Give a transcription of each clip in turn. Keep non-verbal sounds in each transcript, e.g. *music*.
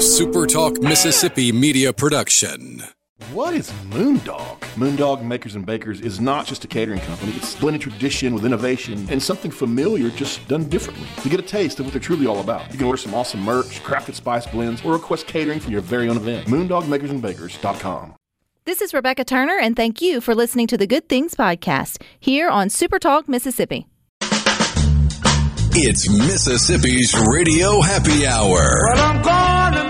a SuperTalk Mississippi media production. What is Moondog? Moondog Makers and Bakers is not just a catering company. It's blended tradition with innovation and something familiar just done differently. To get a taste of what they're truly all about, you can order some awesome merch, crafted spice blends, or request catering for your very own event. MoondogMakersandBakers.com. This is Rebecca Turner, and thank you for listening to the Good Things Podcast here on SuperTalk Mississippi. It's Mississippi's Radio Happy Hour.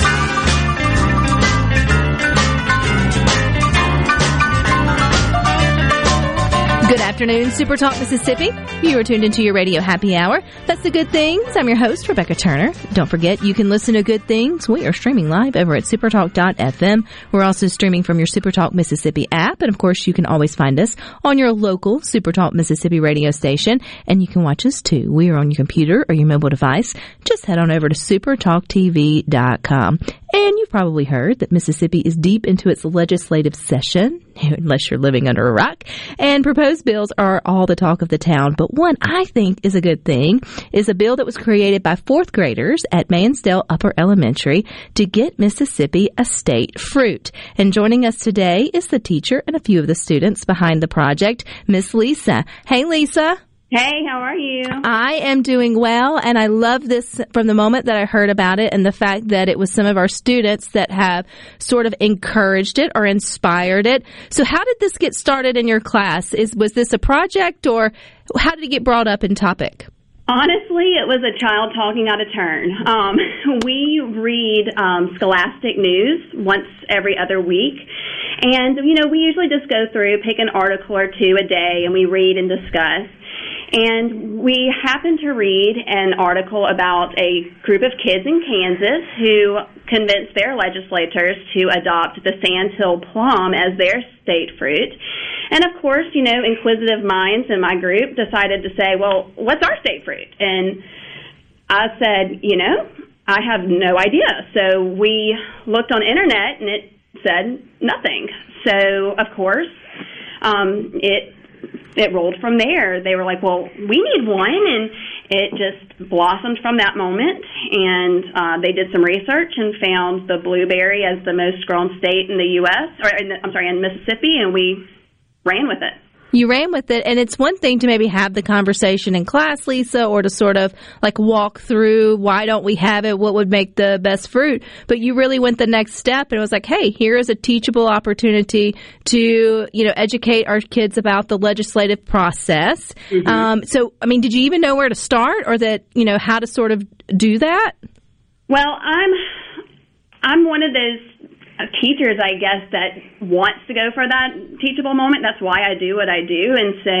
Good afternoon, Super Talk Mississippi. You are tuned into your radio happy hour. That's the Good Things. I'm your host, Rebecca Turner. Don't forget, you can listen to Good Things. We are streaming live over at supertalk.fm. We're also streaming from your Supertalk Mississippi app. And of course, you can always find us on your local Supertalk Mississippi radio station. And you can watch us too. We are on your computer or your mobile device. Just head on over to supertalktv.com. And you've probably heard that Mississippi is deep into its legislative session, *laughs* unless you're living under a rock. And proposed bills are all the talk of the town. But one I think is a good thing is a bill that was created by fourth graders at Mannsdale Upper Elementary to get Mississippi a state fruit. And joining us today is the teacher and a few of the students behind the project, Miss Lisa. Hey, Lisa. Hey, how are you? I am doing well, and I love this from the moment that I heard about it and the fact that it was some of our students that have sort of encouraged it or inspired it. So, how did this get started in your class? Is was this a project, or how did it get brought up in topic? Honestly, it was a child talking out of turn. Um, *laughs* we read um, Scholastic News once every other week. And, you know, we usually just go through, pick an article or two a day, and we read and discuss. And we happened to read an article about a group of kids in Kansas who convinced their legislators to adopt the sandhill plum as their state fruit. And of course, you know, inquisitive minds in my group decided to say, well, what's our state fruit? And I said, you know, I have no idea. So we looked on internet and it said nothing. So of course, um, it it rolled from there. They were like, "Well, we need one," and it just blossomed from that moment. And uh, they did some research and found the blueberry as the most grown state in the U.S. or in the, I'm sorry, in Mississippi, and we ran with it you ran with it. And it's one thing to maybe have the conversation in class lisa or to sort of like walk through why don't we have it? What would make the best fruit? But you really went the next step and it was like hey here is a teachable opportunity to you know educate our kids about the legislative process. Mm-hmm. um, so i mean did you even know where to start or that you know how to sort of do that? Well i'm i'm one of those teachers, I guess, that wants to go for that teachable moment. That's why I do what I do. And so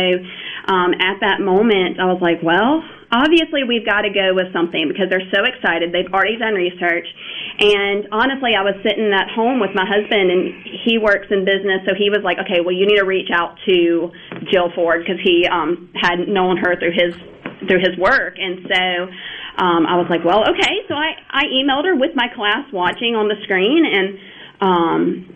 um, at that moment, I was like, well, obviously we've got to go with something because they're so excited. They've already done research. And honestly, I was sitting at home with my husband, and he works in business, so he was like, okay, well, you need to reach out to Jill Ford because he um, had known her through his through his work. And so um, I was like, well, okay. So I, I emailed her with my class watching on the screen, and um,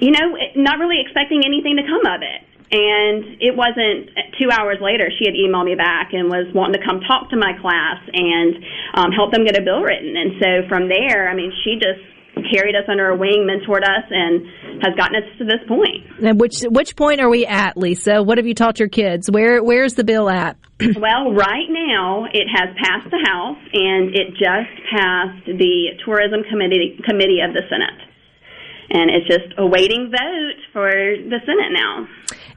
you know, not really expecting anything to come of it. And it wasn't two hours later, she had emailed me back and was wanting to come talk to my class and um, help them get a bill written. And so from there, I mean, she just carried us under her wing, mentored us, and has gotten us to this point. And which which point are we at, Lisa? What have you taught your kids? Where where's the bill at? *clears throat* well, right now it has passed the House, and it just passed the Tourism Committee Committee of the Senate and it's just awaiting vote for the Senate now.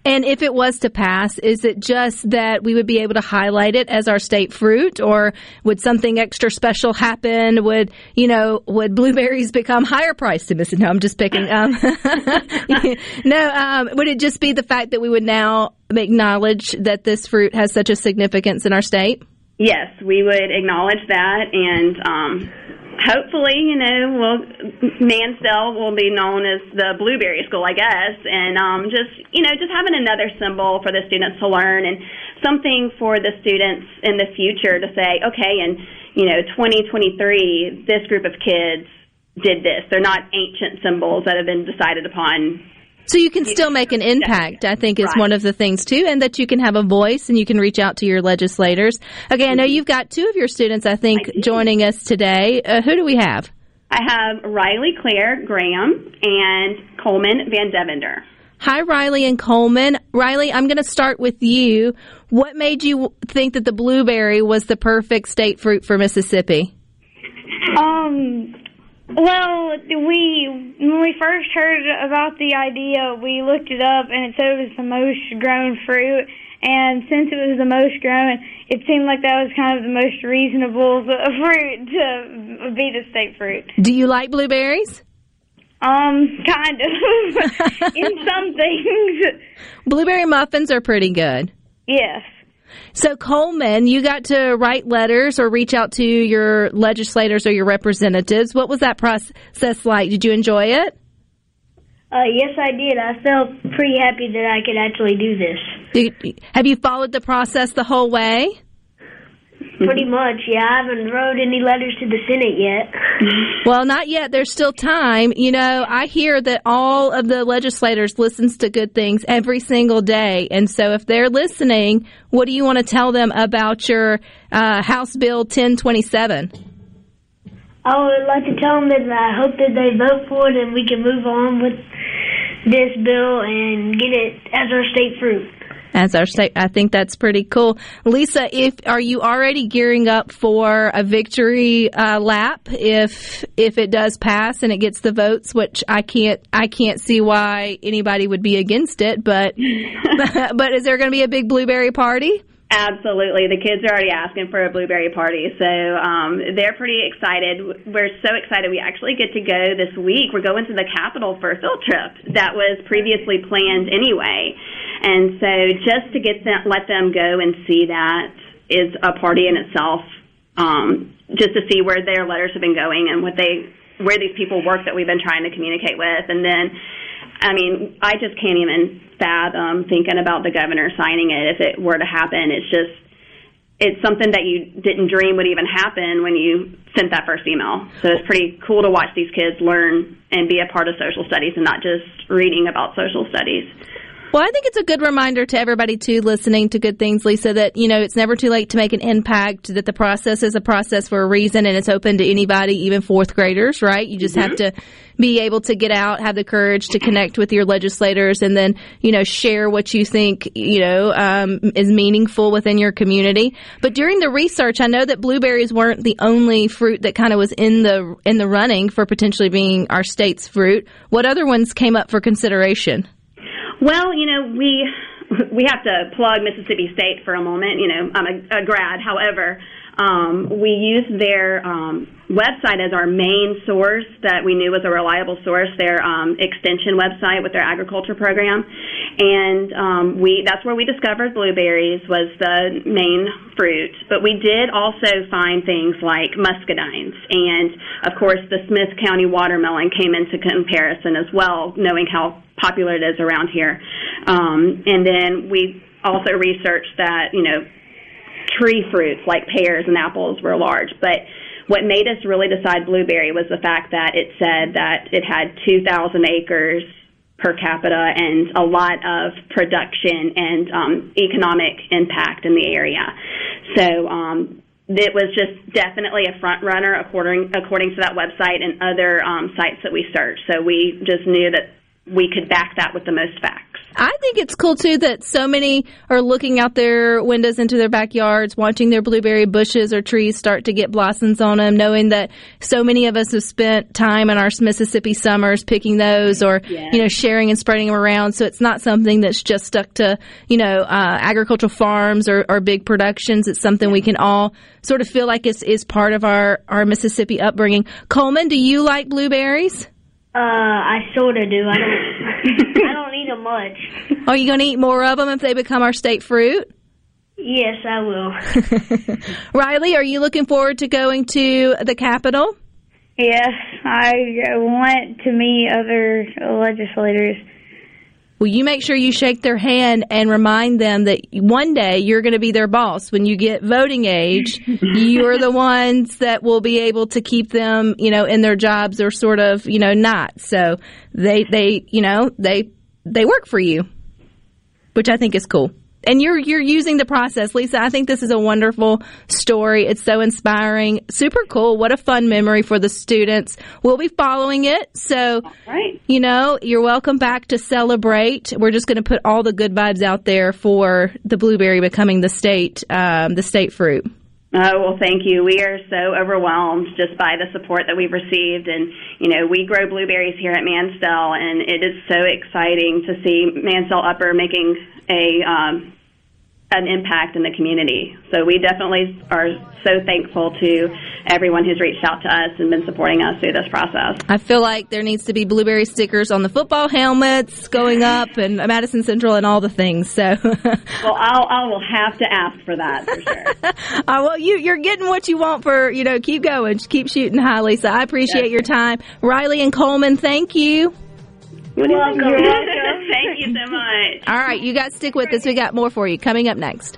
And if it was to pass, is it just that we would be able to highlight it as our state fruit, or would something extra special happen? Would you know? Would blueberries become higher priced in Mississippi? No, I'm just picking. Um, *laughs* no, um, would it just be the fact that we would now acknowledge that this fruit has such a significance in our state? yes, we would acknowledge that, and um, hopefully, you know, we'll, Mannsdale will be known as the Blueberry School, I guess, and um, just you know, just having another symbol for the students to learn and something for the students in the future to say, okay, and you know, 2023, this group of kids did this. They're not ancient symbols that have been decided upon So you can still make an impact, I think is Right. one of the things too, and that you can have a voice and you can reach out to your legislators. Okay, I know you've got two of your students, I think, I joining us today. Uh, who do we have? I have Riley Claire Graham and Coleman Van Devender. Hi, Riley and Coleman. Riley, I'm going to start with you. What made you think that the blueberry was the perfect state fruit for Mississippi? Um, well, we when we first heard about the idea, we looked it up, and it said it was the most grown fruit. And since it was the most grown, it seemed like that was kind of the most reasonable *laughs* fruit to be the state fruit. Do you like blueberries? Um, kind of. *laughs* In some *laughs* things, Blueberry muffins are pretty good. yes. So, Coleman, you got to write letters or reach out to your legislators or your representatives. What was that process like? Did you enjoy it? Uh, yes, I did. I felt pretty happy that I could actually do this. Did, have you followed the process the whole way? Pretty much, yeah. I haven't wrote any letters to the Senate yet. *laughs* Well, not yet. There's still time. You know, I hear that all of the legislators listens to good things every single day. And so if they're listening, what do you want to tell them about your uh, House Bill 1027? I would like to tell them that I hope that they vote for it and we can move on with this bill and get it as our state fruit. As our state, I think that's pretty cool. Lisa, if are you already gearing up for a victory uh, lap if if it does pass and it gets the votes, which I can't I can't see why anybody would be against it, but *laughs* but is there going to be a big blueberry party? Absolutely. The kids are already asking for a blueberry party, so um, they're pretty excited. We're so excited we actually get to go this week. We're going to the Capitol for a field trip that was previously planned anyway. And so just to get them, let them go and see that is a party in itself, um, just to see where their letters have been going and what they, where these people work that we've been trying to communicate with. And then I mean, I just can't even fathom thinking about the governor signing it if it were to happen. It's just, it's something that you didn't dream would even happen when you sent that first email. So it's pretty cool to watch these kids learn and be a part of social studies and not just reading about social studies. Well, I think it's a good reminder to everybody too listening to good things, Lisa, that you know it's never too late to make an impact. That the process is a process for a reason, and it's open to anybody, even fourth graders. Right? You just have to be able to get out, have the courage to connect with your legislators, and then you know share what you think you know um, is meaningful within your community. But during the research, I know that blueberries weren't the only fruit that kind of was in the in the running for potentially being our state's fruit. What other ones came up for consideration? Well, you know, we we have to plug Mississippi State for a moment. You know, I'm a, a grad. However, um, we used their um, website as our main source that we knew was a reliable source. Their um, extension website with their agriculture program, and um, we that's where we discovered blueberries was the main fruit. But we did also find things like muscadines, and of course, the Smith County watermelon came into comparison as well, knowing how popular it is around here. Um, and then we also researched that, you know, tree fruits like pears and apples were large. But what made us really decide blueberry was the fact that it said that it had 2,000 acres per capita and a lot of production and um, economic impact in the area. So um, it was just definitely a front runner according according to that website and other um, sites that we searched. So we just knew that we could back that with the most facts. I think it's cool too that so many are looking out their windows into their backyards, watching their blueberry bushes or trees start to get blossoms on them, knowing that so many of us have spent time in our Mississippi summers picking those or, Yeah. you know, sharing and spreading them around. So it's not something that's just stuck to, you know, uh, agricultural farms or, or big productions. It's something we can all sort of feel like is, is part of our, our Mississippi upbringing. Coleman, do you like blueberries? Uh, I sort of do. I don't. *laughs* I don't eat them much. Are you going to eat more of them if they become our state fruit? Yes, I will. *laughs* Riley, are you looking forward to going to the Capitol? Yes, I want to meet other legislators. Well, you make sure you shake their hand and remind them that one day you're going to be their boss. When you get voting age, *laughs* you're the ones that will be able to keep them, you know, in their jobs or sort of, you know, not. So they, they, you know, they, they work for you, which I think is cool and you're you're using the process, Lisa. I think this is a wonderful story. It's so inspiring, super cool. What a fun memory for the students. We'll be following it, so right. you know you're welcome back to celebrate. We're just going to put all the good vibes out there for the blueberry becoming the state um, the state fruit. Oh, well, thank you. We are so overwhelmed just by the support that we've received. And, you know, we grow blueberries here at Mannsdale, and it is so exciting to see Mannsdale Upper making a um, an impact in the community. So we definitely are so thankful to everyone who's reached out to us and been supporting us through this process. I feel like there needs to be blueberry stickers on the football helmets going up and Madison Central and all the things. So, *laughs* well, I'll I will have to ask for that for sure. *laughs* uh, well, you you're getting what you want for you know. Keep going, keep shooting high, Lisa. I appreciate yes. your time, Riley and Coleman. Thank you. You're welcome. You're welcome. *laughs* Thank you so *laughs* much. All right, you guys stick with us. We got more for you coming up next.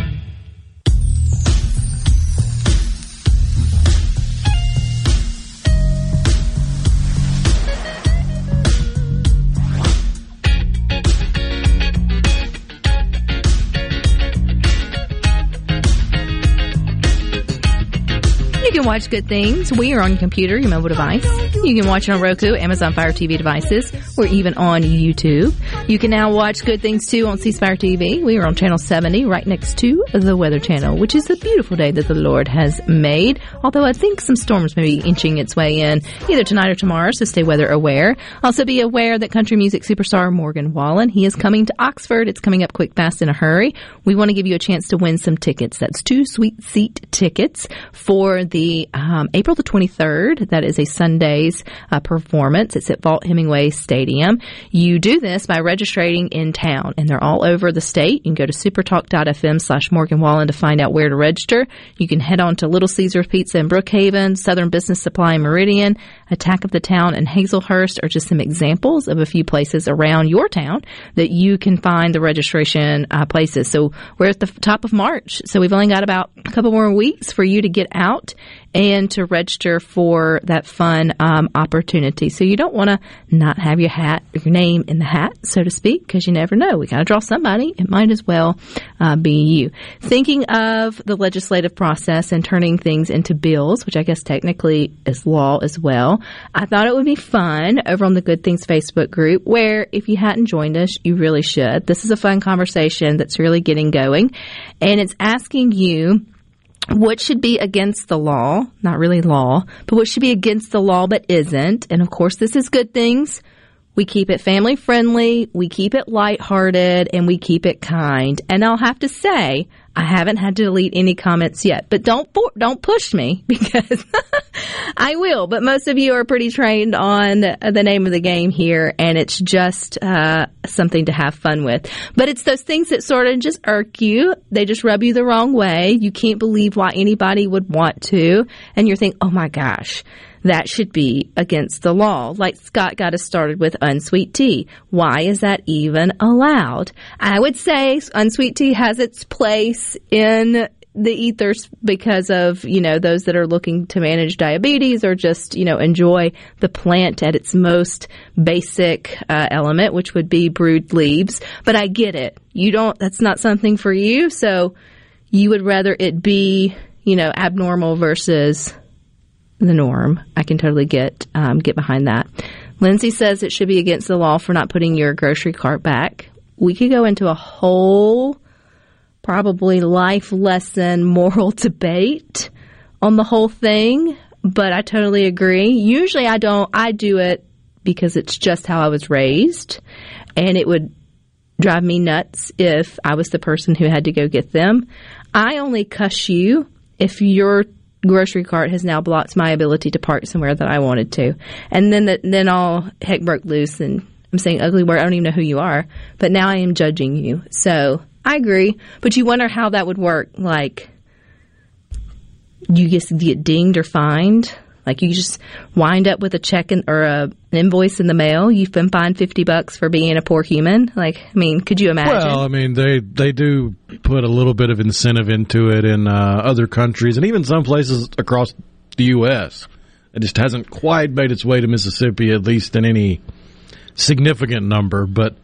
Watch good things. We are on your computer, your mobile device. You can watch it on Roku, Amazon Fire TV devices. We're even on YouTube. You can now watch good things too on C Spire TV. We are on channel 70 right next to the Weather Channel, which is a beautiful day that the Lord has made. Although I think some storms may be inching its way in either tonight or tomorrow, so stay weather aware. Also be aware that country music superstar Morgan Wallen, he is coming to Oxford. It's coming up quick, fast, in a hurry. We want to give you a chance to win some tickets. That's two sweet seat tickets for the um, April the 23rd. That is a Sunday's uh, performance. It's at Vaught-Hemingway Stadium. You do this by registering in town, and they're all over the state. You can go to supertalk.fm slash Morgan Wallen to find out where to register. You can head on to Little Caesars Pizza in Brookhaven, Southern Business Supply in Meridian, Attack of the Town in Hazlehurst are just some examples of a few places around your town that you can find the registration uh, places. So we're at the top of March, so we've only got about a couple more weeks for you to get out and to register for that fun um, opportunity. So you don't want to not have your hat, your name in the hat, so to speak, because you never know. We got to draw somebody. It might as well uh, be you. Thinking of the legislative process and turning things into bills, which I guess technically is law as well. I thought it would be fun over on the Good Things Facebook group, where if you hadn't joined us, you really should. This is a fun conversation that's really getting going, and it's asking you what should be against the law, not really law, but what should be against the law but isn't. And of course, this is good things. We keep it family friendly, we keep it lighthearted, and we keep it kind. And I'll have to say, I haven't had to delete any comments yet, but don't don't push me *laughs* because *laughs* I will. But most of you are pretty trained on the, the name of the game here, and it's just uh, something to have fun with. But it's those things that sort of just irk you. They just rub you the wrong way. You can't believe why anybody would want to, and you're thinking, "Oh my gosh." That should be against the law. Like Scott got us started with unsweet tea. Why is that even allowed? I would say unsweet tea has its place in the ethers because of, you know, those that are looking to manage diabetes or just, you know, enjoy the plant at its most basic uh, element, which would be brewed leaves. But I get it. You don't, that's not something for you. So you would rather it be you know, abnormal versus the norm. I can totally get um, get behind that. Lindsay says it should be against the law for not putting your grocery cart back. We could go into a whole, probably life lesson *laughs* moral debate on the whole thing, but I totally agree. Usually I don't, I do it because it's just how I was raised, and it would drive me nuts if I was the person who had to go get them. I only cuss you if your grocery cart has now blocked my ability to park somewhere that I wanted to. And then the, then all heck broke loose and I'm saying ugly word. I don't even know who you are, but now I am judging you. So I agree, but you wonder how that would work. Like you just get dinged or fined. Like you just wind up with a check in, or a, an invoice in the mail. You've been fined fifty bucks for being a poor human. Like, I mean, could you imagine? Well, I mean, they they do put a little bit of incentive into it in uh, other countries and even some places across the U.S. It just hasn't quite made its way to Mississippi, at least in any significant number. But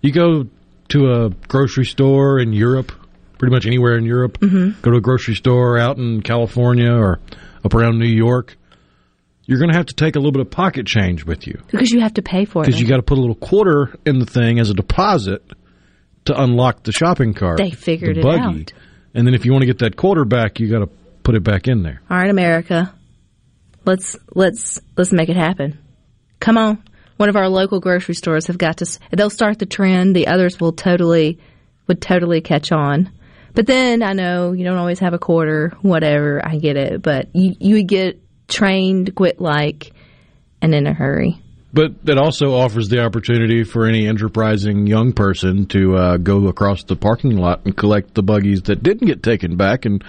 you go to a grocery store in Europe, pretty much anywhere in Europe, Mm-hmm. go to a grocery store out in California or up around New York, you're going to have to take a little bit of pocket change with you because you have to pay for it. because you got to put a little quarter in the thing as a deposit to unlock the shopping cart. They figured the it buggy. out. And then if you want to get that quarter back, you got to put it back in there. All right, America. Let's let's let's make it happen. Come on. One of our local grocery stores have got to they'll start the trend, the others will totally would totally catch on. But then I know you don't always have a quarter, whatever, I get it, but you you would get trained quit like and in a hurry. But that also offers the opportunity for any enterprising young person to uh, go across the parking lot and collect the buggies that didn't get taken back and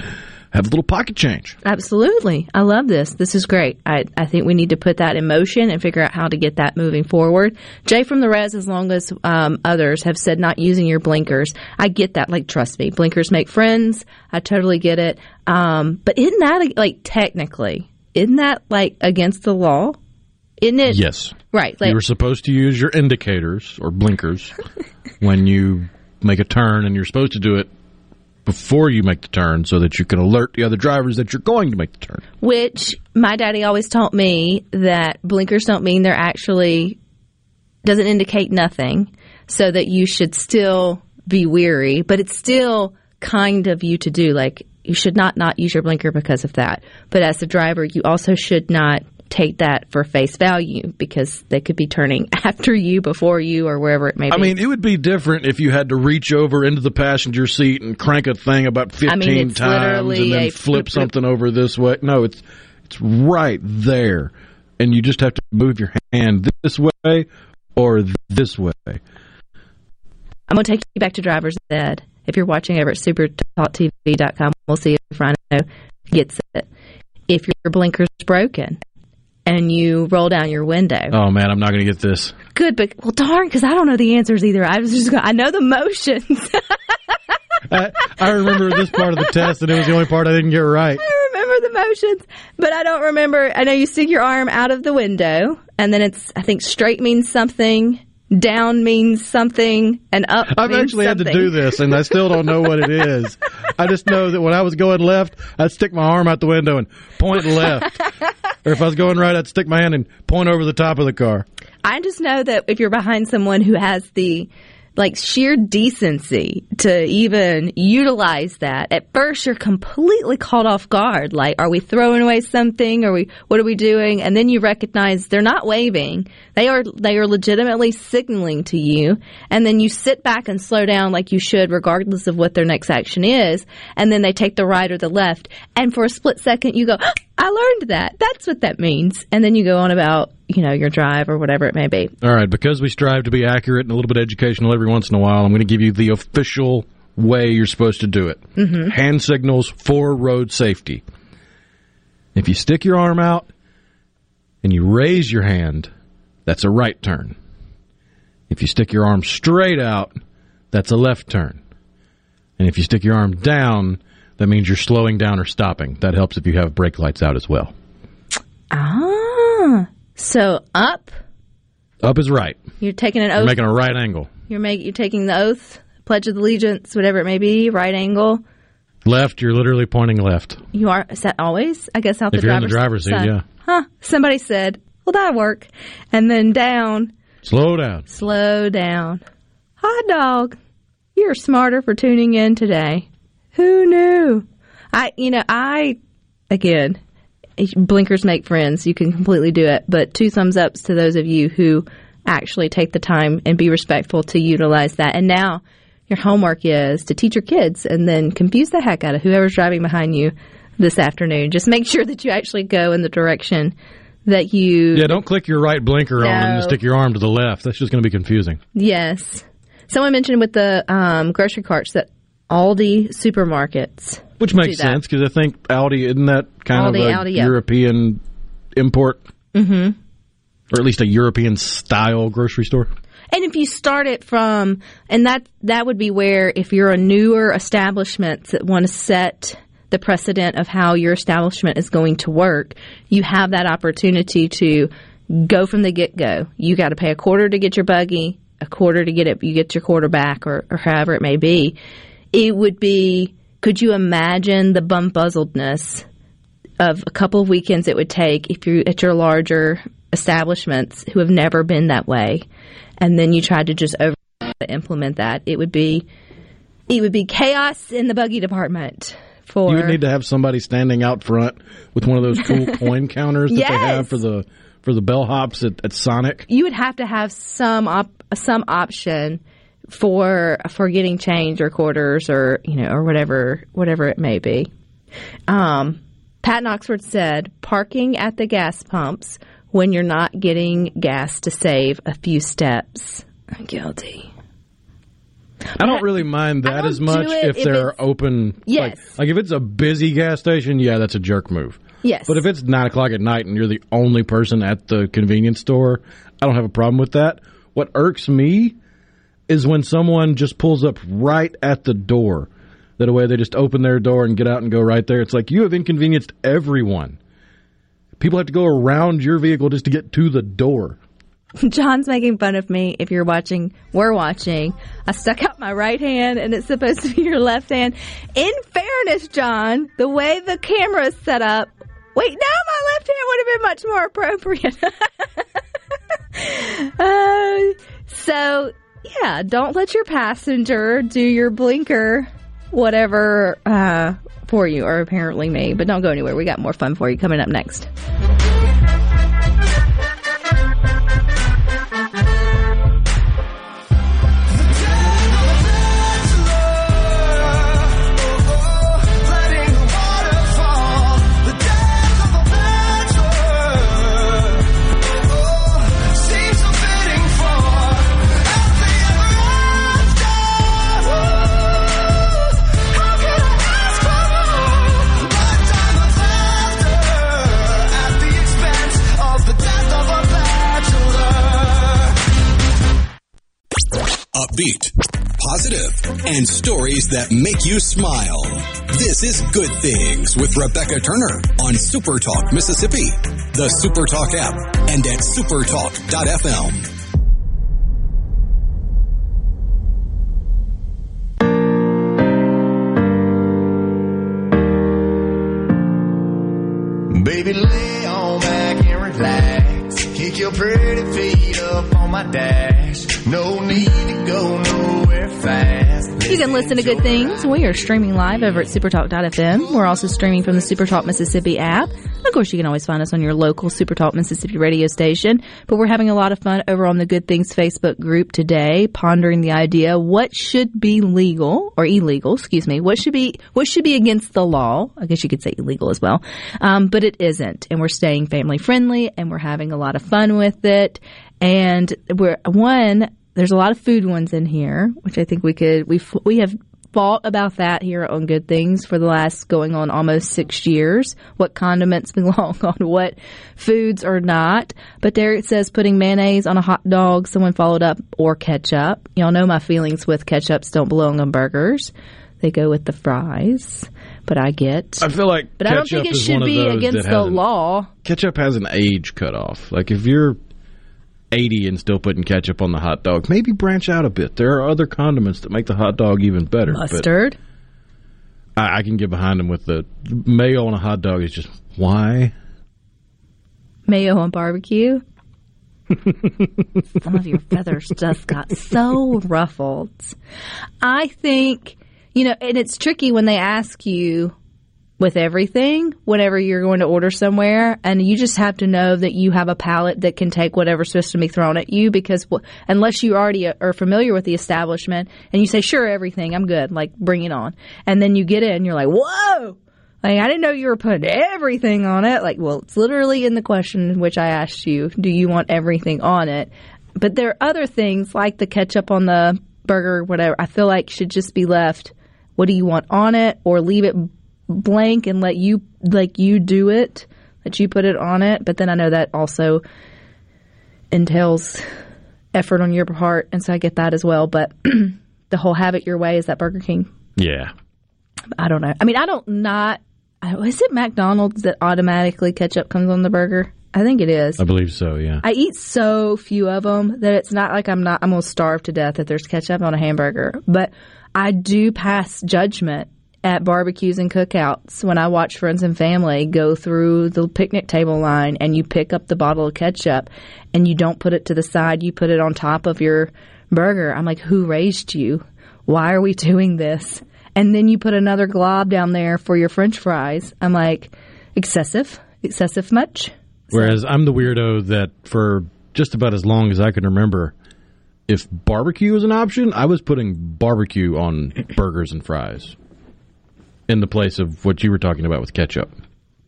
have a little pocket change. Absolutely. I love this. This is great. I, I think we need to put that in motion and figure out how to get that moving forward. Jay from the Res, as long as um, others have said not using your blinkers, I get that. Like, trust me, blinkers make friends. I totally get it. Um, but isn't that, like, technically, isn't that, like, against the law? Isn't it? Yes. Right. Like, you were supposed to use your indicators or blinkers *laughs* when you make a turn, and you're supposed to do it before you make the turn so that you can alert the other drivers that you're going to make the turn. which my daddy always taught me that blinkers don't mean they're actually doesn't indicate nothing so that you should still be weary. But it's still kind of you to do. Like you should not not use your blinker because of that. But as a driver you also should not take that for face value because they could be turning *laughs* after you before you or wherever it may be I mean, it would be different if you had to reach over into the passenger seat and crank a thing about 15 I mean, times and then flip something over this way. No, it's it's right there. And you just have to move your hand this way or this way. I'm going to take you back to driver's ed. If you're watching over at supertalktv.com, we'll see if Rhino gets it. If your blinker's broken and you roll down your window, Oh man, I'm not going to get this. good, but well, darn, because I don't know the answers either. I was just going, I know the motions. *laughs* I, I remember this part of the test, and it was the only part I didn't get right. I remember the motions, but I don't remember. I know you stick your arm out of the window, and then it's, I think straight means something, down means something, and up I've actually had to do this, and I still don't know what it is. I just know that when I was going left, I'd stick my arm out the window and point left. *laughs* or if I was going right, I'd stick my hand and point over the top of the car. I just know that if you're behind someone who has the like sheer decency to even utilize that, at first you're completely caught off guard. Like, are we throwing away something? Are we, what are we doing? And then you recognize they're not waving. They are, they are legitimately signaling to you. And then you sit back and slow down like you should, regardless of what their next action is. And then they take the right or the left. And for a split second, you go, I learned that. That's what that means. And then you go on about, you know, your drive or whatever it may be. All right, because we strive to be accurate and a little bit educational every once in a while, I'm going to give you the official way you're supposed to do it. Mm-hmm. Hand signals for road safety. If you stick your arm out and you raise your hand, that's a right turn. If you stick your arm straight out, that's a left turn. And if you stick your arm down, that means you're slowing down or stopping. That helps if you have brake lights out as well. Ah, so up, Up is right. you're taking an You're oath. making a right angle. you're making you're taking the oath, pledge of allegiance, whatever it may be, right angle. Left, you're literally pointing left. You are. Is that always? I guess out If the you're in the driver's driver's seat, side. yeah. Huh. Somebody said, "Well, that'll work," and then down. Slow down. Slow down. Hot dog. You're smarter for tuning in today. Who knew? I, you know, I, again, blinkers make friends. You can completely do it. But two thumbs ups to those of you who actually take the time and be respectful to utilize that. And now your homework is to teach your kids and then confuse the heck out of whoever's driving behind you this afternoon. Just make sure that you actually go in the direction that you Yeah, don't click your right blinker on and stick your arm to the left. That's just going to be confusing. Yes. Someone mentioned with the um, grocery carts that Aldi supermarkets. Which makes sense because I think Aldi isn't that kind Aldi, of a Aldi, yeah. European import, mm-hmm. or at least a European style grocery store. And if you start it from, and that that would be where if you're a newer establishment that want to set the precedent of how your establishment is going to work, you have that opportunity to go from the get go. You got to pay a quarter to get your buggy, a quarter to get it. You get your quarter back, or, or however it may be. It would be. Could you imagine the bumbuzzledness of a couple of weekends it would take if you're at your larger establishments who have never been that way, and then you tried to just over implement that? It would be. It would be chaos in the buggy department. For You would need to have somebody standing out front with one of those cool *laughs* coin counters that they have for the for the bellhops at, at Sonic. you would have to have some op- some option for for getting change or quarters or you know or whatever whatever it may be. Um, Pat Oxford said, "Parking at the gas pumps when you're not getting gas to save a few steps." I'm guilty. I don't really mind that as much if if they're open. Yes. Like, like if it's a busy gas station, yeah, that's a jerk move. Yes, But if it's nine o'clock at night and you're the only person at the convenience store, I don't have a problem with that. What irks me is when someone just pulls up right at the door. That way they just open their door and get out and go right there. It's like you have inconvenienced everyone. People have to go around your vehicle just to get to the door. *laughs* John's making fun of me. If you're watching, we're watching. I stuck out my right hand and it's supposed to be your left hand. In fairness, John, the way the camera is set up, wait, now my left hand would have been much more appropriate. *laughs* uh, so, yeah, don't let your passenger do your blinker, whatever, uh, for you, or apparently me. But don't go anywhere. We got more fun for you coming up next. Upbeat, positive, and stories that make you smile. This is Good Things with Rebecca Turner on Super Talk Mississippi, the Super Talk app, and at supertalk.fm. Baby, lay on back and relax. Kick your pretty feet up on my dash. No need You can listen to good things. We are streaming live over at supertalk.fm. We're also streaming from the Supertalk Mississippi app. Of course, you can always find us on your local Supertalk Mississippi radio station. But we're having a lot of fun over on the Good Things Facebook group today, pondering the idea what should be legal or illegal, excuse me, what should be what should be against the law. I guess you could say illegal as well, um, but it isn't. And we're staying family friendly, and we're having a lot of fun with it. And we're one there's a lot of food ones in here, which I think we could we we have fought about that here on Good Things for the last going on almost six years. What condiments *laughs* belong on what foods or not? But there it says putting mayonnaise on a hot dog. Someone followed up or ketchup. Y'all know my feelings with ketchups don't belong on burgers. They go with the fries. But I get. I feel like But I don't think it should be against the law. Ketchup has an age cutoff. Like if you're 80 and still putting ketchup on the hot dog, maybe branch out a bit. There are other condiments that make the hot dog even better. Mustard. I, I can get behind them with the mayo on a hot dog. Is just why? Mayo on barbecue. *laughs* Some of your feathers just got so ruffled. I think, you know, and it's tricky when they ask you with everything whenever you're going to order somewhere and you just have to know that you have a palate that can take whatever's supposed to be thrown at you because unless you already uh, are familiar with the establishment and you say sure everything i'm good like bring it on. And then you get and you're like whoa! Like i didn't know you were putting everything on it. Like well it's literally in the question which i asked you do you want everything on it? But there are other things like the ketchup on the burger whatever. I feel like should just be left what do you want on it? or leave it blank and let you like you do it that you put it on it but then i know that also entails effort on your part and so i get that as well but *clears throat* the whole have it your way is that burger king Yeah. i don't know i mean i don't not is it mcdonald's that automatically ketchup comes on the burger i think it is I believe so. Yeah. I eat so few of them that it's not like I'm not I'm gonna starve to death if there's ketchup on a hamburger. But I do pass judgment at barbecues and cookouts when I watch friends and family go through the picnic table line and you pick up the bottle of ketchup and you don't put it to the side, you put it on top of your burger. I'm like, who raised you? Why are we *laughs* doing this? And then you put another glob down there for your french fries. I'm like, excessive? Excessive much? Whereas I'm the weirdo that for just about as long as I can remember, if barbecue was an option, I was putting barbecue on burgers and fries in the place of what you were talking about with ketchup.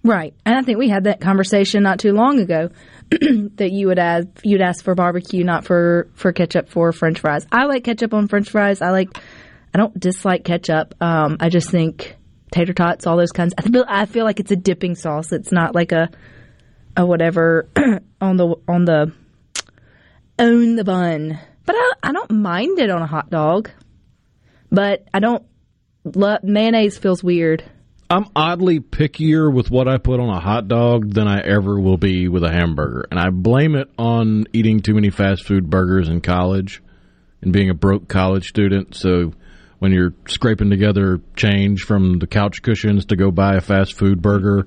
Right, and I think we had that conversation not too long ago *clears throat* that you would ask you'd ask for barbecue, not for for ketchup for French fries. I like ketchup on French fries. I like. I don't dislike ketchup. Um, I just think tater tots, all those kinds. I feel I feel like it's a dipping sauce. It's not like a a whatever *clears throat* on the on the on the bun. But I, I don't mind it on a hot dog. But I don't. Love, mayonnaise feels weird. I'm oddly pickier with what I put on a hot dog than I ever will be with a hamburger. And I blame it on eating too many fast food burgers in college and being a broke college student. So when you're scraping together change from the couch cushions to go buy a fast food burger,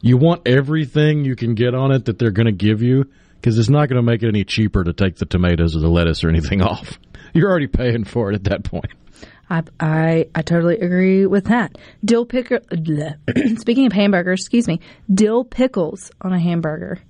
you want everything you can get on it that they're going to give you because it's not going to make it any cheaper to take the tomatoes or the lettuce or anything *laughs* off. You're already paying for it at that point. I, I I totally agree with that. Dill pickle. *clears throat* Speaking of hamburgers, excuse me, dill pickles on a hamburger.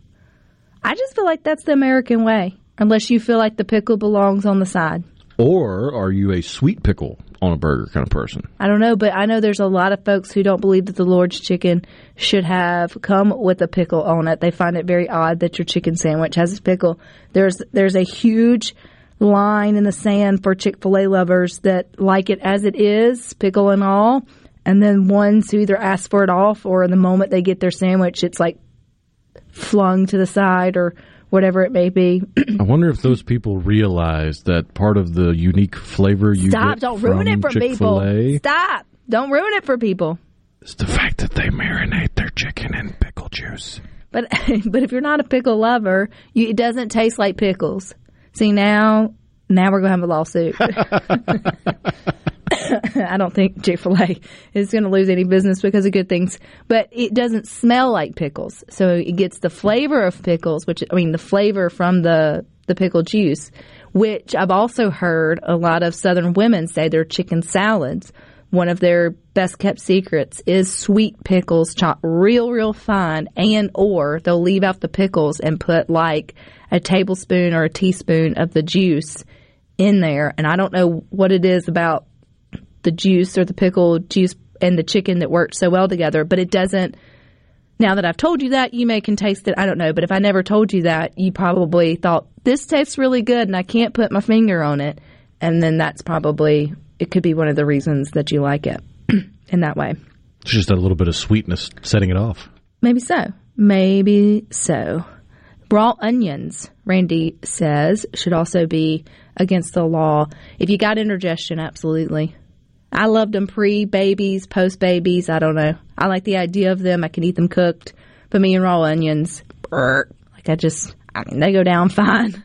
I just feel like that's the American way, unless you feel like the pickle belongs on the side. Or are you a sweet pickle on a burger kind of person? I don't know, but I know there's a lot of folks who don't believe that the Lord's chicken should have come with a pickle on it. They find it very odd that your chicken sandwich has a pickle. There's there's a huge line in the sand for Chick fil A lovers that like it as it is, pickle and all, and then ones who either ask for it off or in the moment they get their sandwich, it's like flung to the side or whatever it may be. *clears throat* I wonder if those people realize that part of the unique flavor you Stop! get Don't ruin it for Chick-fil-A people. Stop! Don't ruin it for people. It's the fact that they marinate their chicken in pickle juice. But *laughs* but if you're not a pickle lover, you, it doesn't taste like pickles. See now, now we're gonna have a lawsuit. *laughs* *laughs* I don't think Chick Fil A is going to lose any business because of good things, but it doesn't smell like pickles. So it gets the flavor of pickles, which I mean the flavor from the the pickle juice, which I've also heard a lot of Southern women say their chicken salads. One of their best kept secrets is sweet pickles chopped real, real fine, and or they'll leave out the pickles and put like a tablespoon or a teaspoon of the juice in there. And I don't know what it is about the juice or the pickle juice and the chicken that work so well together, but it doesn't. Now that I've told you that, you may can taste it. I don't know, but if I never told you that, you probably thought this tastes really good, and I can't put my finger on it. And then that's probably it. Could be one of the reasons that you like it *clears throat* in that way. It's just a little bit of sweetness setting it off. Maybe so. Maybe so. Raw onions, Randy says, should also be against the law. If you got indigestion, absolutely. I loved them pre babies, post babies. I don't know. I like the idea of them. I can eat them cooked. But me and raw onions, like I just, I mean, they go down *laughs* fine.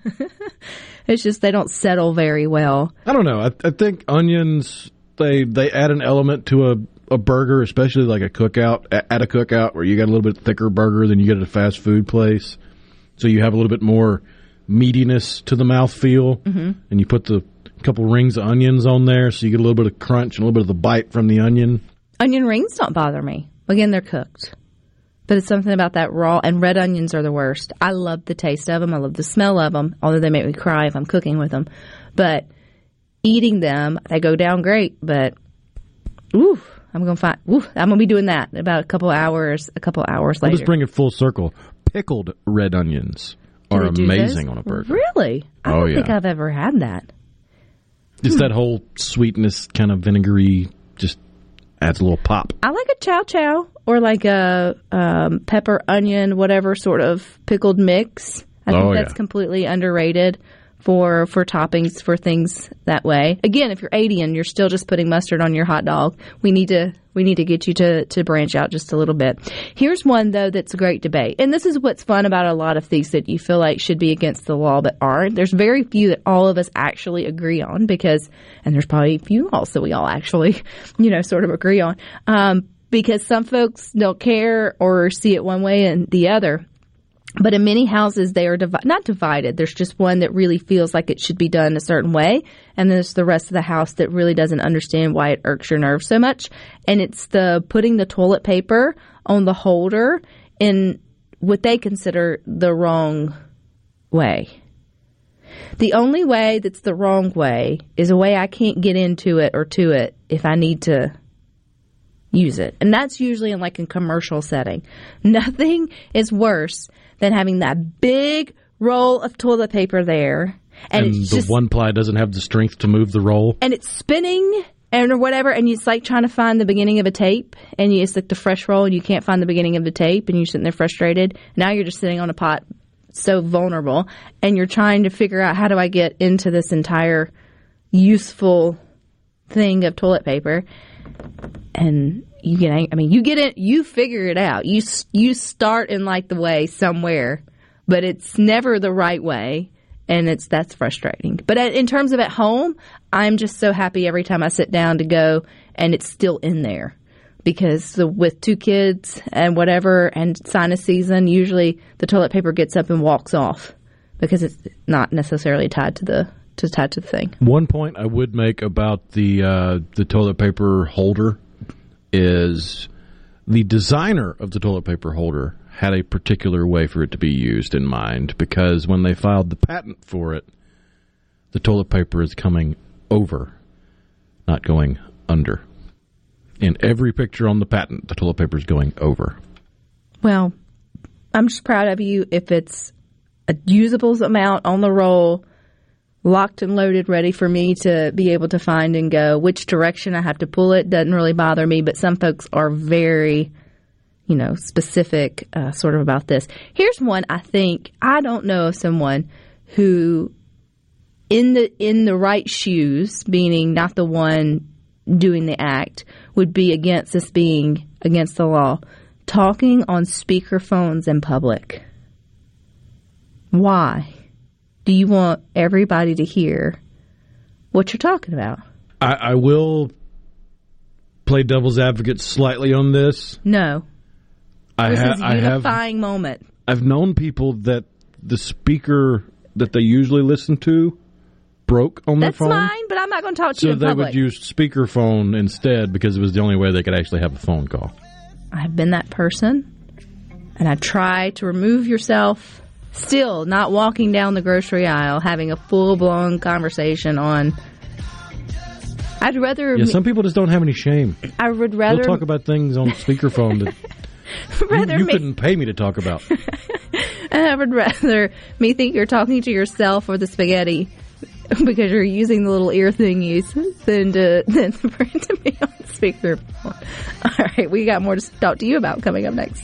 It's just they don't settle very well. I don't know. I, I think onions they they add an element to a a burger, especially like a cookout at a cookout where you got a little bit thicker burger than you get at a fast food place, so you have a little bit more meatiness to the mouthfeel, mm-hmm. and you put the couple rings of onions on there, so you get a little bit of crunch and a little bit of the bite from the onion. Onion rings don't bother me. Again, they're cooked. But it's something about that raw, and red onions are the worst. I love the taste of them. I love the smell of them, although they make me cry if I'm cooking with them. But eating them, they go down great, but ooh, I'm going to find, ooh, I'm going to be doing that in about a couple hours, a couple hours later. just bring it full circle. Pickled red onions Do are amazing on a burger. Really? I Oh, don't yeah. think I've ever had that. Just hmm. that whole sweetness, kind of vinegary, just adds a little pop. I like a chow chow or like a um, pepper, onion, whatever sort of pickled mix. I think Oh, that's yeah. completely underrated for for toppings for things that way. Again, if you're 80 and you're still just putting mustard on your hot dog, we need to we need to get you to to branch out just a little bit. Here's one though that's a great debate. And this is what's fun about a lot of things that you feel like should be against the law but aren't. There's very few that all of us actually agree on because and there's probably a few laws that we all actually, *laughs* you know, sort of agree on. Um, because some folks don't care or see it one way and the other. But in many houses, they are divi- not divided. There's just one that really feels like it should be done a certain way, and there's the rest of the house that really doesn't understand why it irks your nerves so much. And it's the putting the toilet paper on the holder in what they consider the wrong way. The only way that's the wrong way is a way I can't get into it or to it if I need to use it. And that's usually in like a commercial setting. *laughs* Nothing is worse than having that big roll of toilet paper there and, And, the just one ply doesn't have the strength to move the roll. and it's spinning and or whatever and it's like trying to find the beginning of a tape and you, it's like the fresh roll and you can't find the beginning of the tape and you're sitting there frustrated. Now you're just sitting on a pot so vulnerable and you're trying to figure out how do I get into this entire useful thing of toilet paper and you get ang- I mean you get it you figure it out. You you start in like the way somewhere but it's never the right way and it's that's frustrating. But at, in terms of at home I'm just so happy every time I sit down to go and it's still in there. Because the, with two kids and whatever and sinus season usually the toilet paper gets up and walks off because it's not necessarily tied to the to tied to the thing. One point I would make about the uh, the toilet paper holder is the designer of the toilet paper holder had a particular way for it to be used in mind because when they filed the patent for it, the toilet paper is coming over, not going under. In every picture on the patent, the toilet paper is going over. Well, I'm just proud of you if it's a usable amount on the roll, locked and loaded, ready for me to be able to find and go. Which direction I have to pull it doesn't really bother me, but some folks are very, you know, specific uh, sort of about this. Here's one I think I don't know of someone who in the in the right shoes, meaning not the one doing the act, would be against this being against the law. Talking on speakerphones in public. Why? Do you want everybody to hear what you're talking about? I, I will play devil's advocate slightly on this. No. I, This ha- is I have unifying moment. I've known people that the speaker that they usually listen to broke on That's their phone. That's mine, but I'm not going to talk to So you in they public. would use speakerphone instead because it was the only way they could actually have a phone call. I've been that person, and I try to remove yourself. Still, not walking down the grocery aisle having a full blown conversation on. I'd rather. Yeah, some people just don't have any shame. I would They'll rather. talk about things on speakerphone that *laughs* you, rather you me, couldn't pay me to talk about. *laughs* I would rather me think you're talking to yourself or the spaghetti *laughs* because you're using the little ear thingies than to than for it to be on the speaker. All right, we got more to talk to you about coming up next.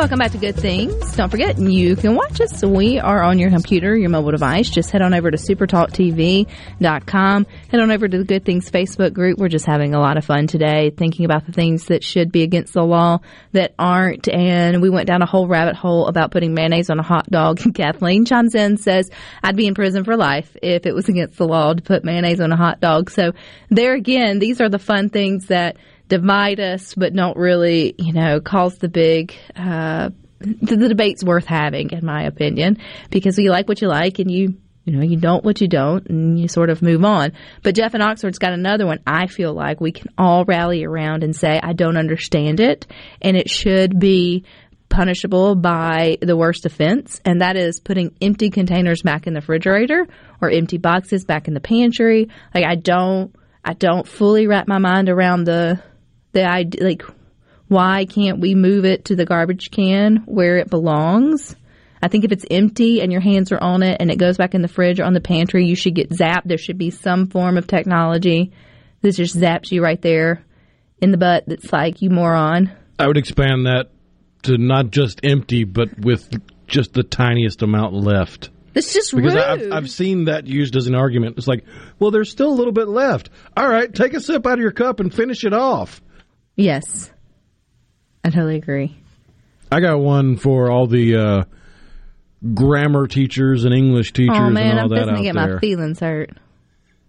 Welcome back to Good Things. Don't forget, you can watch us. We are on your computer, your mobile device. Just head on over to supertalktv.com. Head on over to the Good Things Facebook group. We're just having a lot of fun today, thinking about the things that should be against the law that aren't. And we went down a whole rabbit hole about putting mayonnaise on a hot dog. *laughs* Kathleen chimes in says, I'd be in prison for life if it was against the law to put mayonnaise on a hot dog. So there again, these are the fun things that divide us, but don't really, you know, cause the big. Uh, the, the debate's worth having, in my opinion, because you like what you like and you. You know, you don't what you don't, and you sort of move on. But Jeff in Oxford's got another one. I feel like we can all rally around and say, I don't understand it, and it should be punishable by the worst offense, and that is putting empty containers back in the refrigerator or empty boxes back in the pantry. Like I don't, I don't fully wrap my mind around the the idea, like, why can't we move it to the garbage can where it belongs? I think if it's empty and your hands are on it and it goes back in the fridge or on the pantry, you should get zapped. There should be some form of technology that just zaps you right there in the butt that's like, you moron. I would expand that to not just empty, but with just the tiniest amount left. It's just Because rude. I've, I've seen that used as an argument. It's like, well, there's still a little bit left. All right, take a sip out of your cup and finish it off. Yes. I totally agree. I got one for all the uh, grammar teachers and English teachers Oh man, and all I'm that fixing out to get there. my feelings hurt.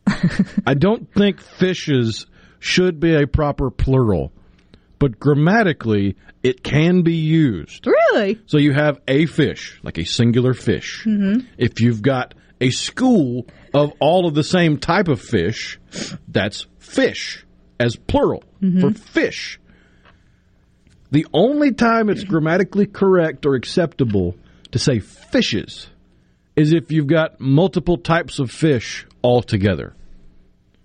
*laughs* I don't think fishes should be a proper plural, but grammatically it can be used. Really? So you have a fish, like a singular fish. Mhm. If you've got a school of all of the same type of fish, that's fish as plural Mhm. for fish. The only time it's grammatically correct or acceptable to say fishes is if you've got multiple types of fish all together.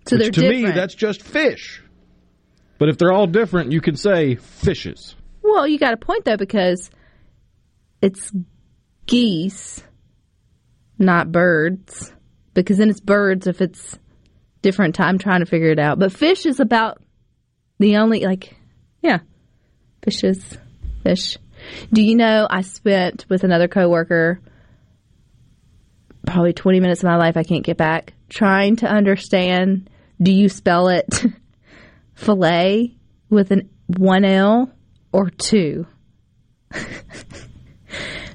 So Which to me, that's just fish. But if they're all different, you can say fishes. Well, you got a point though because it's geese, not birds. Because then it's birds if it's different time. Trying to figure it out. But fish is about the only like, yeah, fish is fish. Do you know I spent with another coworker probably 20 minutes of my life I can't get back trying to understand. Do you spell it *laughs* fillet with an one L or two? *laughs*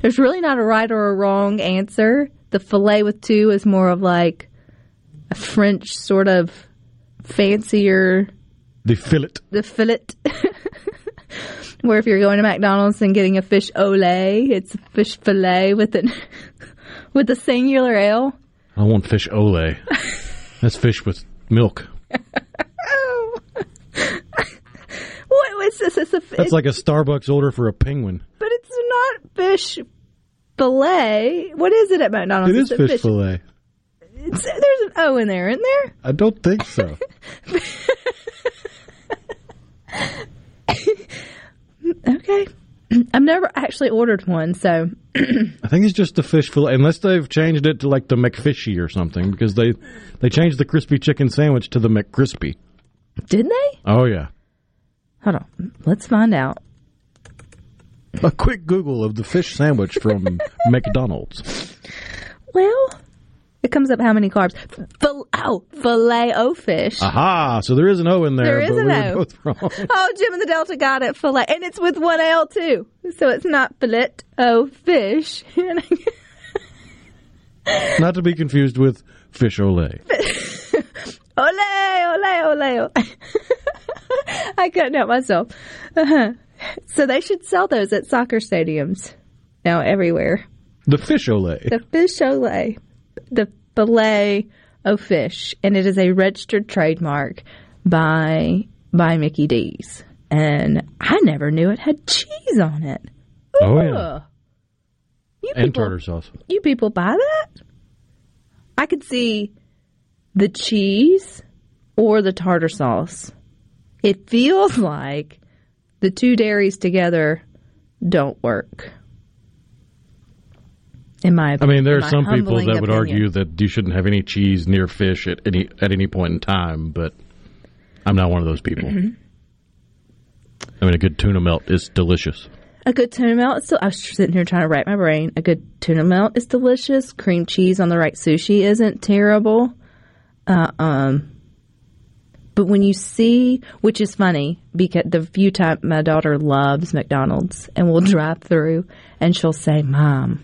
There's really not a right or a wrong answer. The fillet with two is more of like a French sort of fancier, The fillet. the fillet. *laughs* Where if you're going to McDonald's and getting a fish olay, it's a fish fillet with an *laughs* with a singular L. I want fish ole. That's fish with milk. *laughs* What was this? It's a, That's like a Starbucks order for a penguin. but it's not fish fillet. What is it at McDonald's? It is It's a fish fillet. It's, there's an O in there, isn't there? I don't think so. *laughs* Okay. I've never actually ordered one, so I think it's just the fish fillet, unless they've changed it to like the McFishy or something, because they they changed the crispy chicken sandwich to the McCrispy. did they? Oh yeah. Hold on. Let's find out. A quick Google of the fish sandwich from *laughs* McDonald's. Well, it comes up how many carbs. Fil- oh, filet o fish. Aha! So there is an O in there, There is but an we O. both wrong. *laughs* Oh, Jim and the Delta got it. Filet, and it's with one L too, so it's not filet o fish. *laughs* *laughs* Not to be confused with fish ole. ole, ole, ole, ole. I couldn't help myself. Uh-huh. So they should sell those at soccer stadiums now everywhere. The fish ole. The fish ole, the filet of fish, and it is a registered trademark by by Mickey D's. And I never knew it had cheese on it. Oh yeah. You And people, tartar sauce. you people buy that? I could see the cheese or the tartar sauce. It feels like the two dairies together don't work. In my opinion, I mean, there are some people that would opinion. argue that you shouldn't have any cheese near fish at any at any point in time, but I'm not one of those people. Mm-hmm. I mean, a good tuna melt is delicious. A good tuna melt is still. I was sitting here trying to rack my brain. A good tuna melt is delicious. Cream cheese on the right sushi isn't terrible. Uh, um, but when you see, which is funny because the few time my daughter loves McDonald's and will *laughs* drive through and she'll say, "Mom,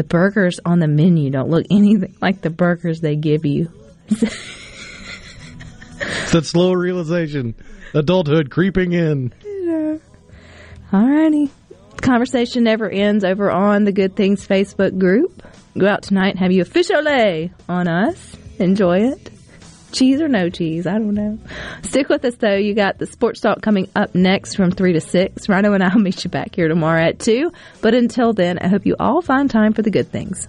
the burgers on the menu don't look anything like the burgers they give you." It's that slow realization, adulthood creeping in. Alrighty. Conversation never ends over on the Good Things Facebook group. Go out tonight and have you officially on us. Enjoy it. Cheese or no cheese, I don't know. Stick with us though. You got the sports talk coming up next from 3 to 6. Rhino and I'll meet you back here tomorrow at 2. But until then, I hope you all find time for the good things.